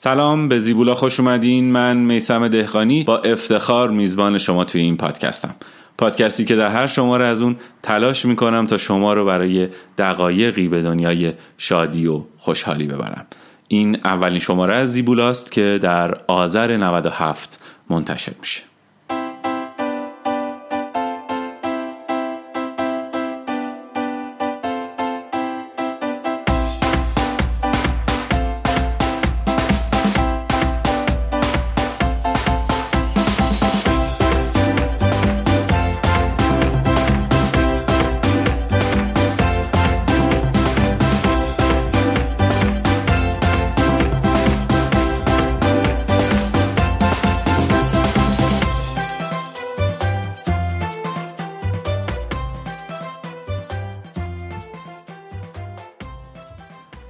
سلام به زیبولا خوش اومدین. من میسم دهقانی با افتخار میزبان شما توی این پادکستم پادکستی که در هر شماره از اون تلاش می‌کنم تا شما رو برای دقایقی به دنیای شادی و خوشحالی ببرم. این اولین شماره از زیبولاست که در آذر 97 منتشر میشه.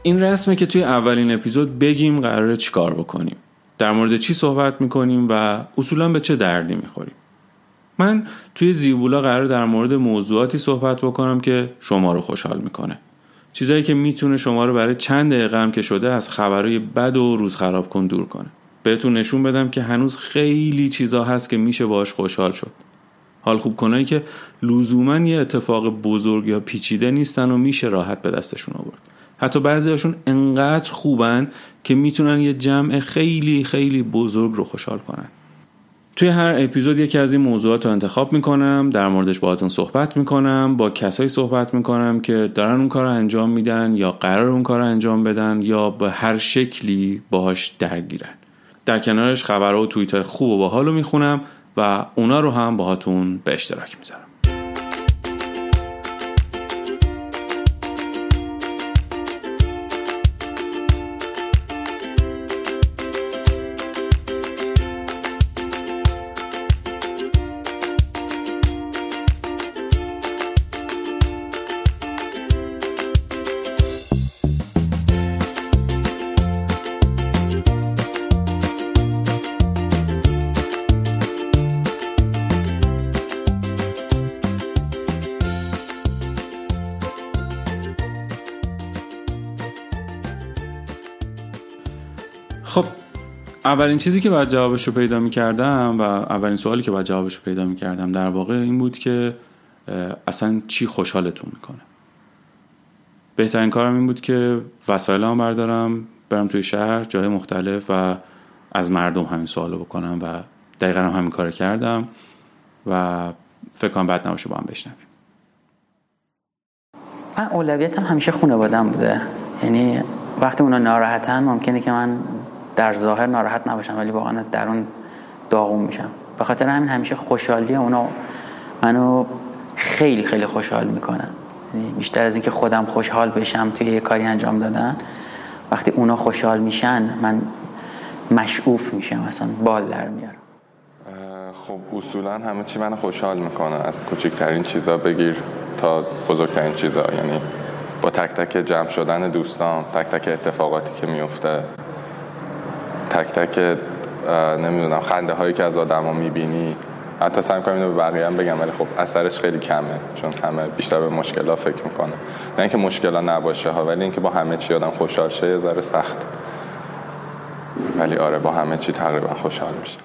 این رسمه که توی اولین اپیزود بگیم قراره چیکار بکنیم. در مورد چی صحبت می‌کنیم و اصولا به چه دردی می‌خوریم. من توی زیبولا قرار در مورد موضوعاتی صحبت بکنم که شما رو خوشحال می‌کنه. چیزایی که می‌تونه شما رو برای چند دقیقه هم که شده از خبرهای بد و روز خراب کن دور کنه. بهتون نشون بدم که هنوز خیلی چیزا هست که میشه باش خوشحال شد. حال خوب کنایی که لزوما یه اتفاق بزرگ یا پیچیده نیستن و میشه راحت به دستشون آورد. حتی بعضیاشون انقدر خوبن که می‌تونن یه جمع خیلی خیلی بزرگ رو خوشحال کنن. توی هر اپیزود یکی از این موضوعات رو انتخاب می‌کنم در موردش باهاتون صحبت می‌کنم با کسایی صحبت می‌کنم که دارن اون کار رو انجام میدن یا قرار اون کار رو انجام بدن یا به هر شکلی باهاش درگیرن. در کنارش خبرها و توییت های خوب و باحال رو می‌خونم و اونا رو هم باهاتون به اشتراک می‌ذارم. اولین چیزی که باید جوابش رو پیدا می کردم و اولین سوالی که باید جوابش رو پیدا می کردم در واقع این بود که اصلا چی خوشحالتون می‌کنه. بهترین کارم این بود که وسایل هم بردارم برم توی شهر جای مختلف و از مردم همین سوالو بکنم و دقیقا هم همین کار کردم و فکر کنم بعد نباشه با هم بشنویم. من اولویتم همیشه خانوادم بوده. یعنی وقتی اونا ناراحتن ممکنه که من در ظاهر ناراحت نباشم ولی واقعا از درون داغون میشم. به خاطر همین همیشه خوشحالی اونا منو خیلی خیلی خوشحال می‌کنن. یعنی بیشتر از اینکه خودم خوشحال بشم توی یه کاری انجام دادن وقتی اونا خوشحال میشن من مشعوف میشم اصلا بال در میارم. خب اصولا همه چی من خوشحال می‌کنه. از کوچکترین چیزا بگیر تا بزرگترین چیزا. یعنی با تک تک جمع شدن دوستان تک تک اتفاقاتی که میفته تک تک نمی‌دونم خنده هایی که از آدما می‌بینی. حتی سعی کنم اینو به بقیه هم بگم ولی خب اثرش خیلی کمه چون همه بیشتر به مشکل ها فکر می‌کنه نه اینکه مشکل ها نباشه ها ولی اینکه با همه چی آدم خوشحال شه یه ذره سخت. ولی آره با همه چی تقریبا خوشحال میشه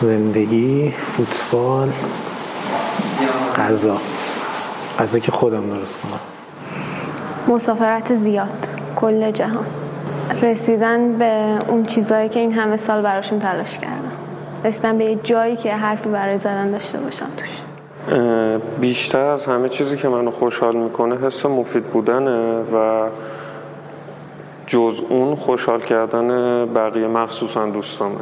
زندگی فوتبال غذا. غذا که خودم درست کنم. مسافرت زیاد کل جهان. رسیدن به اون چیزهایی که این همه سال براشون تلاش کردم. رسیدن به یه جایی که حرفی برای زدن داشته باشم توش. بیشتر از همه چیزی که منو خوشحال می‌کنه حس مفید بودنه و جز اون خوشحال کردن بقیه مخصوصا دوستامه.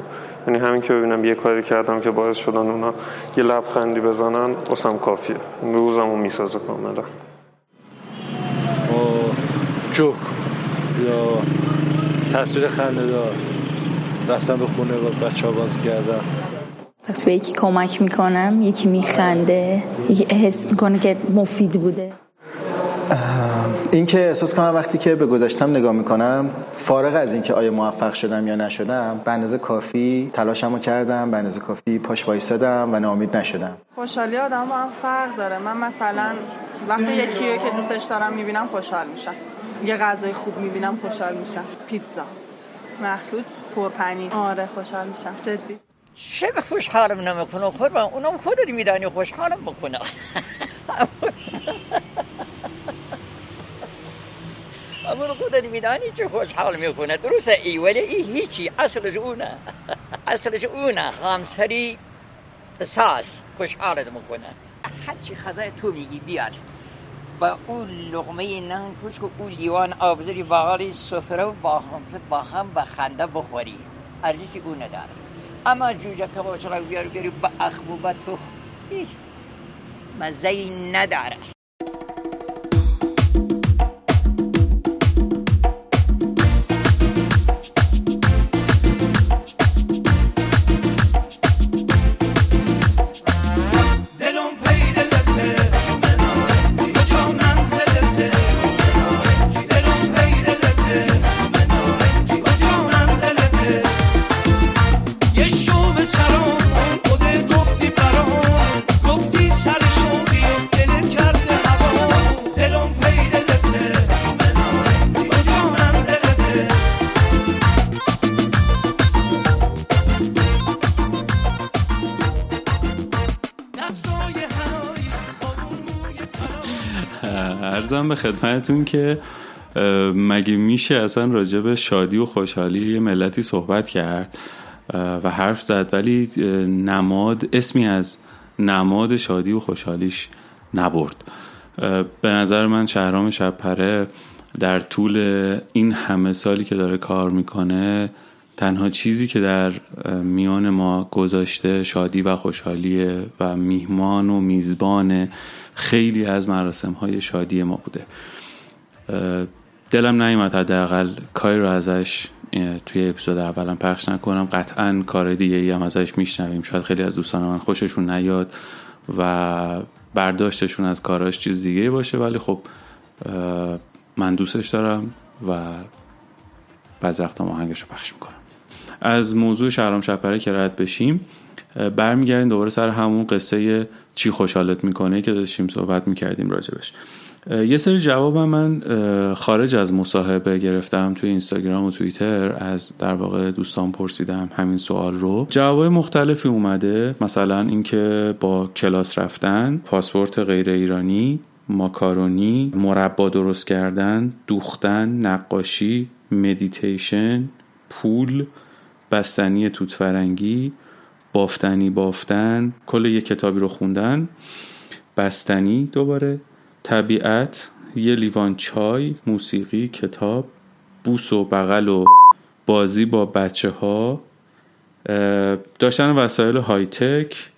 یعنی همین که ببینم یه کاری کردم که باعث شدن اونا یه لبخندی بزنن واسم کافیه. روزمو می‌سازه کاملا. جوک یا تصویر خنده دار رفتم به خونه و بچه ها باز کردم. وقتی به یکی کمک می‌کنم یکی میخنده یکی حس می‌کنه که مفید بوده. این که احساس کنم وقتی که به گذشتم نگاه می‌کنم فارغ از اینکه آیا موفق شدم یا نشدم به اندازه کافی تلاشمو کردم به اندازه کافی پاش وایسادم و ناامید نشدم. خوشحالی آدم با هم فرق داره. من مثلا وقتی یکی رو که دوستش دارم می‌بینم خوشحال میشم. یه غذای خوب می‌بینم خوشحال میشم. پیتزا. مخلوط پرپنی آره خوشحال میشم. جدی. چه خوشحالم نمی‌کنه؟ قربان اونم خودت میدانی خوشحالم می‌کنه. اما خودت میدانی چه خوشحال می‌کنه؟ درسته ای ولی ای هیچی. اصلش اونه. اصلش اونه. خامسری ساس خوشحالت می‌کنه. هرچی خزای تو میگی بیار. با اون لغمه نان کوچک و اون لیوان آبزری بغالی سفره و با هم با خنده بخوری. ارزشی اون نداره. اما جوجه کباب چرا بیار بیاری با اخم و با تخم هیچ مزه نداره. ارزم به خدمتتون که مگه میشه اصلا راجع به شادی و خوشحالی یه ملتی صحبت کرد و حرف زد ولی نماد اسمی از نماد شادی و خوشحالیش نبرد. به نظر من شهرام شبپره در طول این همه سالی که داره کار می‌کنه تنها چیزی که در میان ما گذاشته شادی و خوشحالیه و میهمان و میزبان خیلی از مراسم های شادی ما بوده. دلم نیومد حداقل کاری رو ازش توی اپیزود اولم پخش نکنم. قطعا کار دیگه ای هم ازش میشنویم. شاید خیلی از دوستان من خوششون نیاد و برداشتشون از کاراش چیز دیگه باشه ولی خب من دوستش دارم و بعض وقتا آهنگش رو پخش می‌کنم. از موضوع شهرام شپره که رد بشیم برمیگردیم دوباره سر همون قصه چی خوشحالت می‌کنه که داشتیم صحبت می‌کردیم راجبش. یه سری جواب من خارج از مصاحبه گرفتم توی اینستاگرام و توییتر از در واقع دوستان پرسیدم همین سوال رو. جواب مختلفی اومده مثلا اینکه با کلاس رفتن پاسپورت غیر ایرانی ماکارونی مربا درست کردن دوختن نقاشی مدیتیشن پول بستنی توت فرنگی بافتنی بافتن کل یه کتابی رو خوندن. بستنی دوباره. طبیعت یه لیوان چای موسیقی کتاب بوس و بغل و بازی با بچه ها داشتن وسایل های تک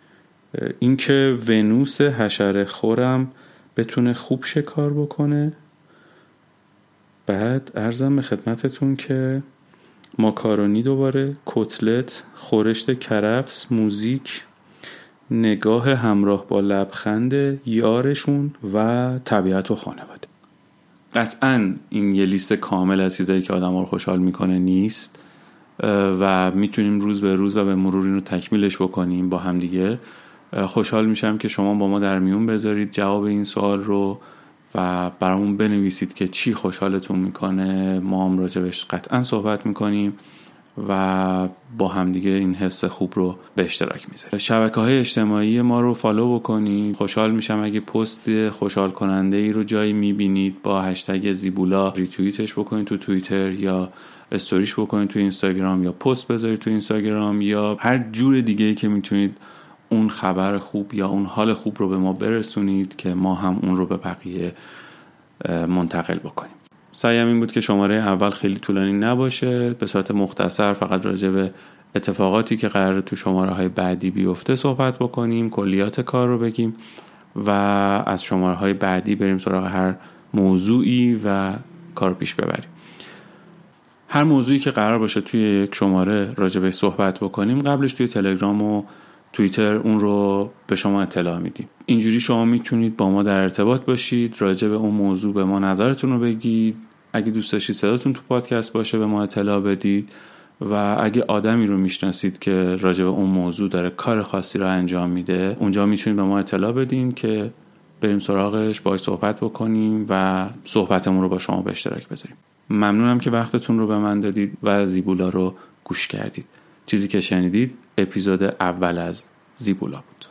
اینکه ونوس حشره خورم بتونه خوب شکار بکنه. بعد ارزم به خدمتتون که ماکارونی دوباره کتلت خورشت کرفس موزیک نگاه همراه با لبخند یارشون و طبیعت و خانواده. قطعا این یه لیست کامل از چیزایی که آدم رو خوشحال می‌کنه نیست و می‌تونیم روز به روز و به مرور این رو تکمیلش بکنیم با هم دیگه. خوشحال میشم که شما با ما در میون بذارید. جواب این سوال رو و برامون بنویسید که چی خوشحالتون می‌کنه. ما هم راجبش قطعا صحبت می‌کنیم و با همدیگه این حس خوب رو به اشتراک می‌ذاریم. شبکه های اجتماعی ما رو follow بکنید. خوشحال میشم اگه پست خوشحال کننده ای رو جایی می‌بینید. با هشتگ زیبولا ریتویتش بکنید تو توییتر یا استوریش بکنید تو اینستاگرام یا پست بذارید تو اینستاگرام یا هر جور دیگه ای که می‌تونید اون خبر خوب یا اون حال خوب رو به ما برسونید که ما هم اون رو به بقیه منتقل بکنیم. سعیم این بود که شماره اول خیلی طولانی نباشه. به صورت مختصر فقط راجع به اتفاقاتی که قرار تو شماره های بعدی بیفته صحبت بکنیم کلیات کار رو بگیم و از شماره های بعدی بریم سراغ هر موضوعی و کار پیش ببریم. هر موضوعی که قرار باشه توی یک شماره راجع به صحبت بکنیم قبلش توی تلگرام و توییتر اون رو به شما اطلاع میدیم. اینجوری شما می‌تونید با ما در ارتباط باشید راجع به اون موضوع به ما نظرتون رو بگید. اگه دوست داشتید صداتون تو پادکست باشه به ما اطلاع بدید. و اگه آدمی رو می‌شناسید که راجع به اون موضوع داره کار خاصی رو انجام میده اونجا می‌تونید به ما اطلاع بدین که بریم سراغش باید صحبت بکنیم و صحبتمون رو با شما به اشتراک بذاریم. ممنونم که وقتتون رو به من دادید و زیبولا رو گوش کردید. چیزی که شنیدید اپیزود اول از زیبولا بود.